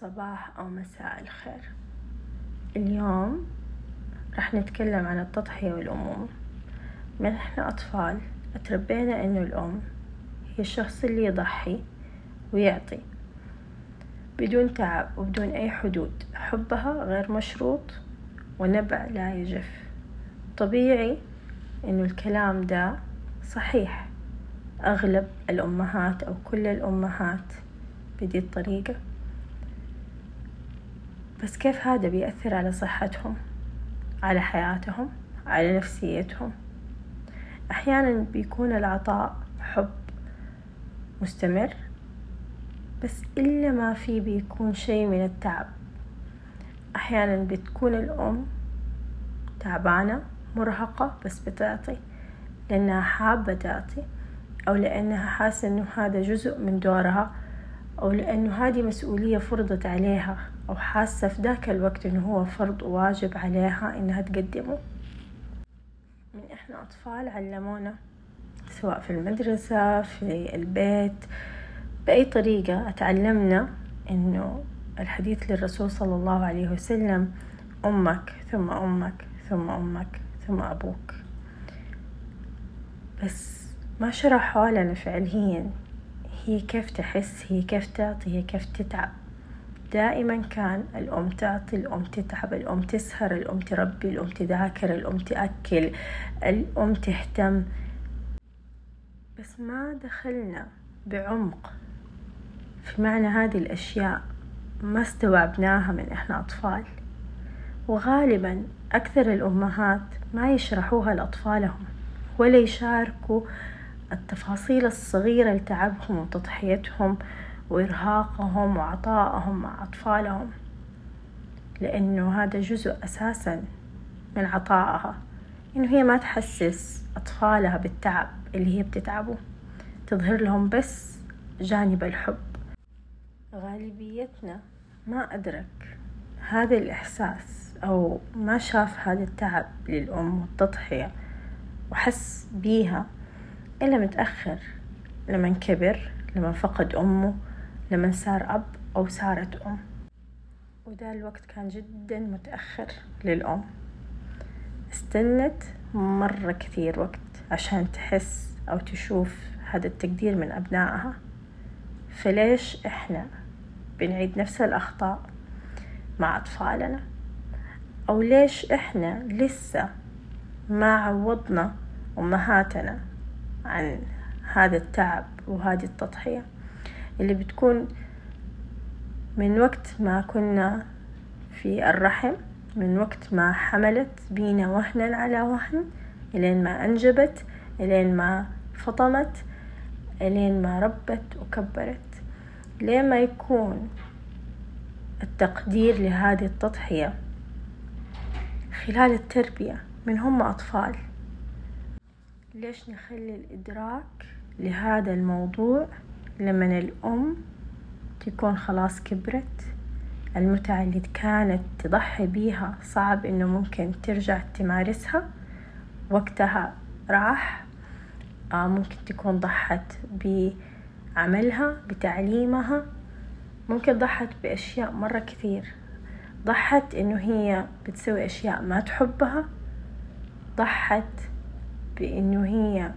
صباح أو مساء الخير. اليوم راح نتكلم عن التضحية والأمومة من إحنا أطفال أتربينا إنه الأم هي الشخص اللي يضحي ويعطي بدون تعب وبدون أي حدود. حبها غير مشروط ونبع لا يجف. طبيعي إنه الكلام ده صحيح. أغلب الأمهات أو كل الأمهات بدي الطريقة. بس كيف هذا بيأثر على صحتهم على حياتهم على نفسيتهم؟ أحيانا بيكون العطاء حب مستمر بس إلا ما في بيكون شيء من التعب. أحيانا بتكون الأم تعبانة مرهقة بس بتعطي لأنها حابة تعطي أو لأنها حاسة إنه هذا جزء من دورها. أو لأنه هذه مسؤولية فرضت عليها أو حاسة في ذاك الوقت إنه هو فرض وواجب عليها إنها تقدمه. من إحنا أطفال علمونا سواء في المدرسة في البيت بأي طريقة تعلمنا إنه الحديث للرسول صلى الله عليه وسلم أمك ثم أمك ثم أمك ثم أبوك. بس ما شرحوا لنا فعليا. هي كيف تحس هي كيف تعطي هي كيف تتعب. دائما كان الأم تعطي الأم تتعب الأم تسهر الأم تربي الأم تذاكر الأم تأكل الأم تهتم. بس ما دخلنا بعمق في معنى هذه الأشياء ما استوعبناها من إحنا أطفال. وغالبا أكثر الأمهات ما يشرحوها لأطفالهم ولا يشاركوا التفاصيل الصغيرة لتعبهم وتضحيتهم وإرهاقهم وعطائهم مع أطفالهم لأنه هذا جزء أساسا من عطائها إنه هي ما تحسس أطفالها بالتعب اللي هي بتتعبه تظهر لهم بس جانب الحب. غالبيتنا ما أدرك هذا الإحساس أو ما شاف هذا التعب للأم والتضحية وحس بيها إلا متأخر لما كبر لما فقد أمه لما صار أب أو صارت أم. وده الوقت كان جدا متأخر للأم. استنت مرة كثير وقت عشان تحس أو تشوف هذا التقدير من أبنائها. فليش إحنا بنعيد نفس الأخطاء مع أطفالنا؟ أو ليش إحنا لسه ما عوضنا أمهاتنا؟ عن هذا التعب وهذه التضحية اللي بتكون من وقت ما كنا في الرحم من وقت ما حملت بينا وهنا على وهن إلين ما أنجبت إلين ما فطمت إلين ما ربت وكبرت. لين ما يكون التقدير لهذه التضحية خلال التربية من هم أطفال؟ ليش نخلي الإدراك لهذا الموضوع لمن الأم تكون خلاص كبرت؟ المتعة اللي كانت تضحي بيها صعب إنه ممكن ترجع تمارسها. وقتها راح آه ممكن تكون ضحت بعملها بتعليمها. ممكن ضحت بأشياء مرة كثير. ضحت إنه هي بتسوي أشياء ما تحبها. ضحت بإنه هي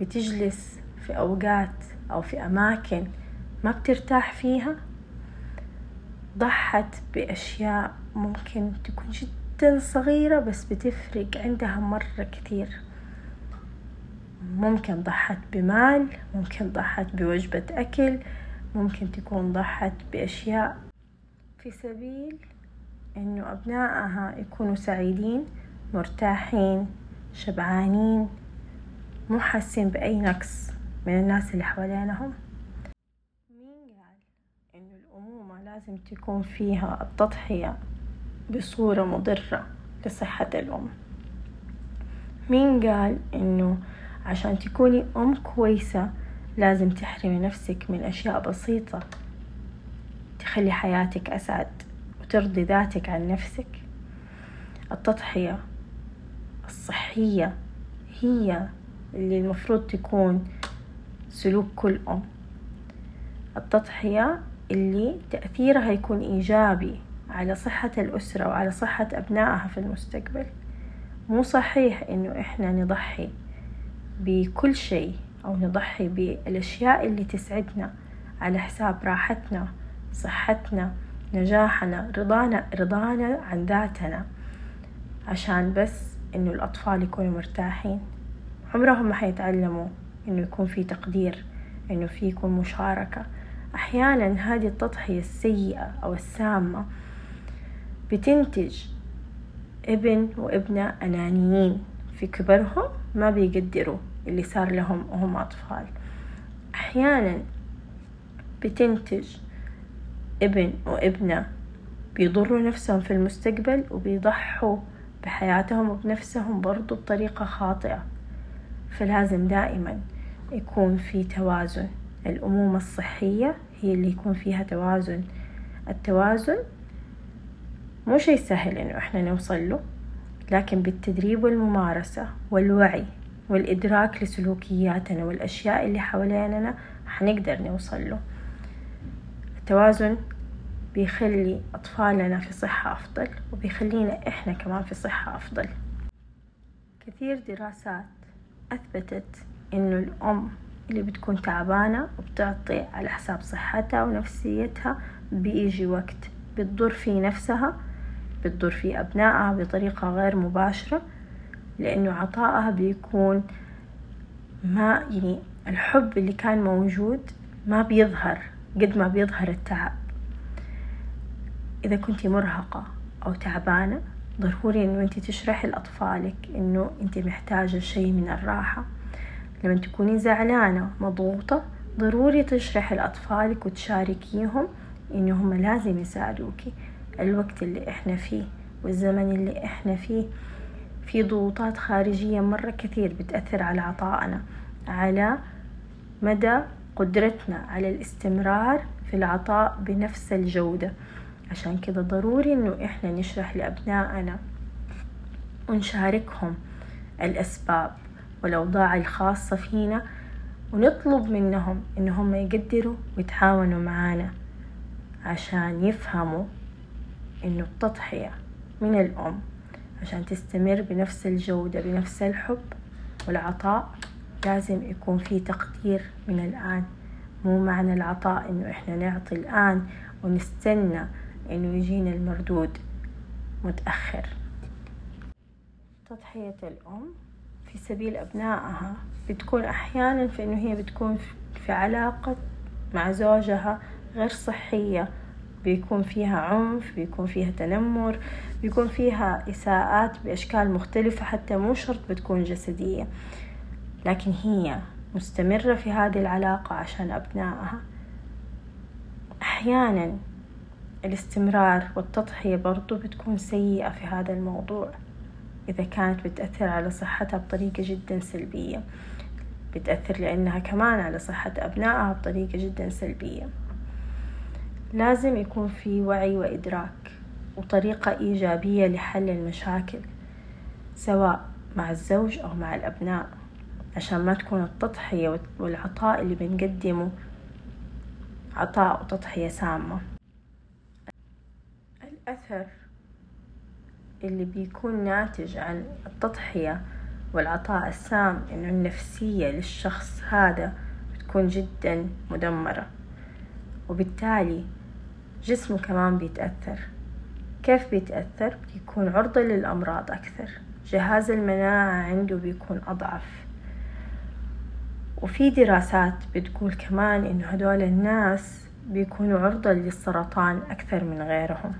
بتجلس في أوقات أو في أماكن ما بترتاح فيها ضحت بأشياء ممكن تكون جدا صغيرة بس بتفرق عندها مرة كثير ممكن ضحت بمال ممكن ضحت بوجبة أكل ممكن تكون ضحت بأشياء. في سبيل إنه أبنائها يكونوا سعيدين مرتاحين. شبعانين مو حاسين بأي نقص من الناس اللي حوالينهم. مين قال إنه الأمومة لازم تكون فيها التضحية بصورة مضرة لصحة الأم؟ مين قال إنه عشان تكوني أم كويسة لازم تحرمي نفسك من أشياء بسيطة تخلي حياتك أسعد وترضي ذاتك عن نفسك؟ التضحية الصحية هي اللي المفروض تكون سلوك كل أم. التضحية اللي تأثيرها يكون إيجابي على صحة الأسرة وعلى صحة أبنائها في المستقبل. مو صحيح إنه إحنا نضحي بكل شيء أو نضحي بالأشياء اللي تسعدنا على حساب راحتنا صحتنا نجاحنا رضانا رضانا عن ذاتنا. عشان بس إنه الأطفال يكونوا مرتاحين. عمرهم ما حيتعلموا إنه يكون في تقدير إنه في يكون مشاركة. أحيانا هذه التضحية السيئة أو السامة بتنتج ابن وابنة أنانيين في كبرهم ما بيقدروا اللي صار لهم وهم أطفال. أحيانا بتنتج ابن وابنة بيضروا نفسهم في المستقبل وبيضحوا بحياتهم وبنفسهم برضو بطريقة خاطئة. فلازم دائما يكون في توازن. الأمومة الصحية هي اللي يكون فيها توازن. التوازن مو شيء سهل إنه إحنا نوصل له لكن بالتدريب والممارسة والوعي والإدراك لسلوكياتنا والأشياء اللي حواليننا حنقدر نوصل له. التوازن بيخلي أطفالنا في صحة أفضل وبيخلينا إحنا كمان في صحة أفضل. كثير دراسات أثبتت إنه الأم اللي بتكون تعبانة وبتعطي على حساب صحتها ونفسيتها بيجي وقت بتضر في نفسها بتضر في أبنائها بطريقة غير مباشرة لأنه عطائها بيكون ما يعني الحب اللي كان موجود ما بيظهر قد ما بيظهر التعب. إذا كنت مرهقة أو تعبانة ضروري إنه أنت تشرحي لأطفالك إنه أنت محتاجة شيء من الراحة. لما تكوني زعلانة مضغوطة ضروري تشرحي لأطفالك وتشاركيهم إنه هم لازم يساعدوكي الوقت اللي إحنا فيه والزمن اللي إحنا فيه في ضغوطات خارجية مرة كثير بتأثر على عطائنا على مدى قدرتنا على الاستمرار في العطاء بنفس الجودة. عشان كده ضروري إنه إحنا نشرح لأبنائنا ونشاركهم الأسباب والأوضاع الخاصة فينا ونطلب منهم إنهم يقدروا ويتعاونوا معانا عشان يفهموا إنه التضحية من الأم عشان تستمر بنفس الجودة بنفس الحب والعطاء لازم يكون في تقدير من الآن. مو معنى العطاء إنه إحنا نعطي الآن ونستنى إنه يجينا المردود متأخر. تضحية الأم في سبيل أبنائها بتكون أحيانا في إنه هي بتكون في علاقة مع زوجها غير صحية. بيكون فيها عنف بيكون فيها تنمر بيكون فيها إساءات بأشكال مختلفة حتى مو شرط بتكون جسدية. لكن هي مستمرة في هذه العلاقة عشان أبنائها. أحيانا الاستمرار والتضحية برضو بتكون سيئة في هذا الموضوع إذا كانت بتأثر على صحتها بطريقة جدا سلبية. بتأثر لأنها كمان على صحة أبنائها بطريقة جدا سلبية. لازم يكون في وعي وإدراك وطريقة إيجابية لحل المشاكل سواء مع الزوج أو مع الأبناء عشان ما تكون التضحية والعطاء اللي بنقدمه عطاء وتضحية سامة. الأثر اللي بيكون ناتج عن التضحية والعطاء السام إنه النفسية للشخص هذا بتكون جدا مدمرة. وبالتالي جسمه كمان بيتأثر. كيف بيتأثر؟ بيكون عرضة للأمراض أكثر. جهاز المناعة عنده بيكون أضعف. وفي دراسات بتقول كمان إنه هدول الناس بيكونوا عرضة للسرطان أكثر من غيرهم.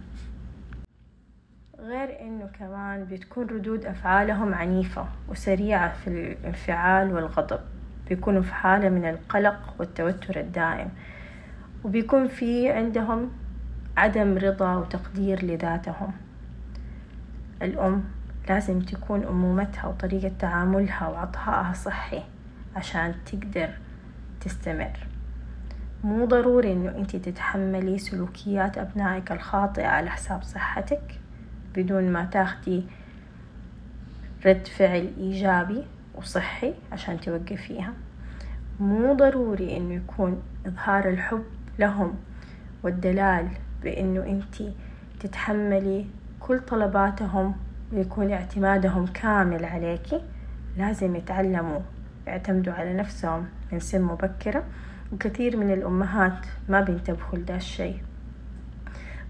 غير إنه كمان بتكون ردود أفعالهم عنيفة وسريعة في الانفعال والغضب. بيكونوا في حالة من القلق والتوتر الدائم. وبيكون في عندهم عدم رضا وتقدير لذاتهم. الأم لازم تكون أمومتها وطريقة تعاملها وعطائها صحي عشان تقدر تستمر. مو ضروري إنه انت تتحملي سلوكيات أبنائك الخاطئة على حساب صحتك. بدون ما تاخدي رد فعل إيجابي وصحي عشان توقفيها. مو ضروري إنه يكون إظهار الحب لهم والدلال بأنه أنت تتحملي كل طلباتهم ويكون اعتمادهم كامل عليكي. لازم يتعلموا يعتمدوا على نفسهم من سن مبكرة. وكثير من الأمهات ما بينتبهوا لدا الشيء.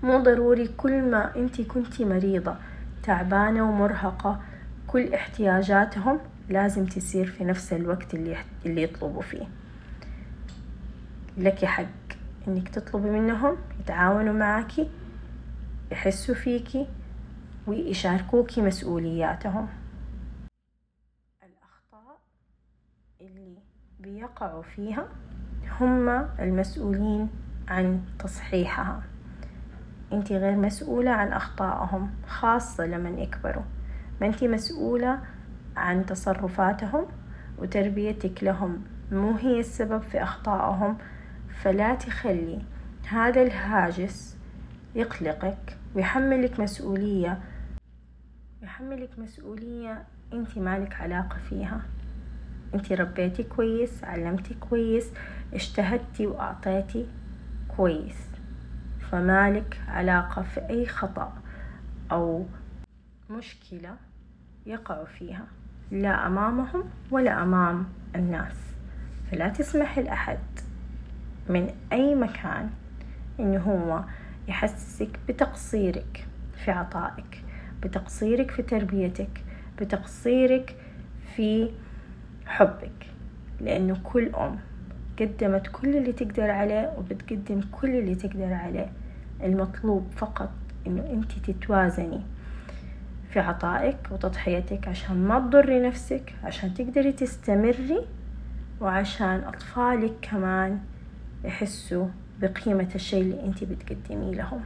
مو ضروري كل ما انتي كنتي مريضة تعبانة ومرهقة كل احتياجاتهم لازم تصير في نفس الوقت اللي, اللي يطلبوا فيه. لك حق إنك تطلبي منهم يتعاونوا معاكي يحسوا فيكي ويشاركوكي مسؤولياتهم. الأخطاء اللي بيقعوا فيها هم المسؤولين عن تصحيحها. انت غير مسؤولة عن أخطائهم خاصة لمن يكبروا. ما انت مسؤولة عن تصرفاتهم وتربيتك لهم. مو هي السبب في أخطائهم فلا تخلي هذا الهاجس يقلقك ويحملك مسؤولية. يحملك مسؤولية انت مالك علاقة فيها. انت ربيتي كويس علمتي كويس اجتهدتي وأعطيتي كويس. فمالك علاقة في أي خطأ أو مشكلة يقعوا فيها. لا أمامهم ولا أمام الناس. فلا تسمح لأحد من أي مكان إنه هو يحسسك بتقصيرك في عطائك بتقصيرك في تربيتك بتقصيرك في حبك. لأنه كل أم قدمت كل اللي تقدر عليه وبتقدم كل اللي تقدر عليه. المطلوب فقط إنه أنت تتوازني في عطائك وتضحيتك عشان ما تضري نفسك عشان تقدري تستمري وعشان أطفالك كمان يحسوا بقيمة الشيء اللي أنت بتقدميه لهم.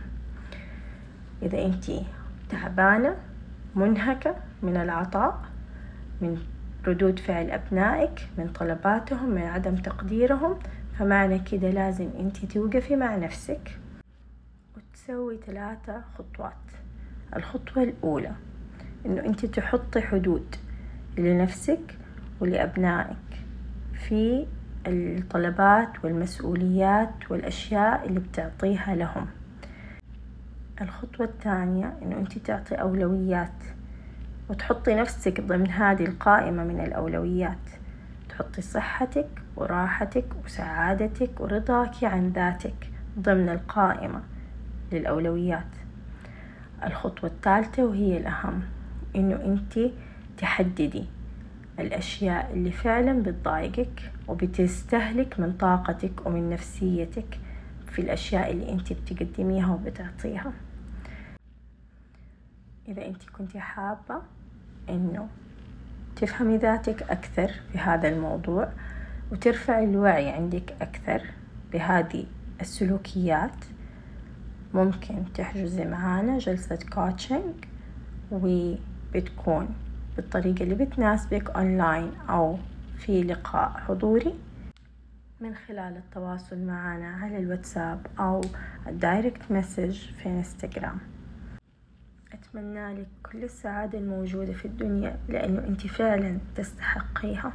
إذا أنت تعبانة منهكة من العطاء من ردود فعل أبنائك من طلباتهم من عدم تقديرهم فمعنى كده لازم أنت توقفي مع نفسك. وتسوي ثلاثة خطوات. الخطوة الأولى إنه أنت تحطي حدود لنفسك ولأبنائك في الطلبات والمسؤوليات والأشياء اللي بتعطيها لهم. الخطوة الثانية إنه أنت تعطي أولويات وتحطي نفسك ضمن هذه القائمة من الأولويات. تحطي صحتك وراحتك وسعادتك ورضاك عن ذاتك ضمن القائمة. للأولويات. الخطوة الثالثة وهي الأهم إنه أنت تحددي الأشياء اللي فعلا بتضايقك وبتستهلك من طاقتك ومن نفسيتك في الأشياء اللي أنت بتقدميها وبتعطيها. إذا أنت كنت حابة إنه تفهمي ذاتك أكثر في هذا الموضوع وترفعي الوعي عندك أكثر بهذه السلوكيات ممكن تحجزي معانا جلسة coaching وبتكون بالطريقة اللي بتناسبك أونلاين أو في لقاء حضوري. من خلال التواصل معنا على الواتساب أو ال direct message في انستغرام أتمنى لك كل السعادة الموجودة في الدنيا لأنه أنت فعلا تستحقيها.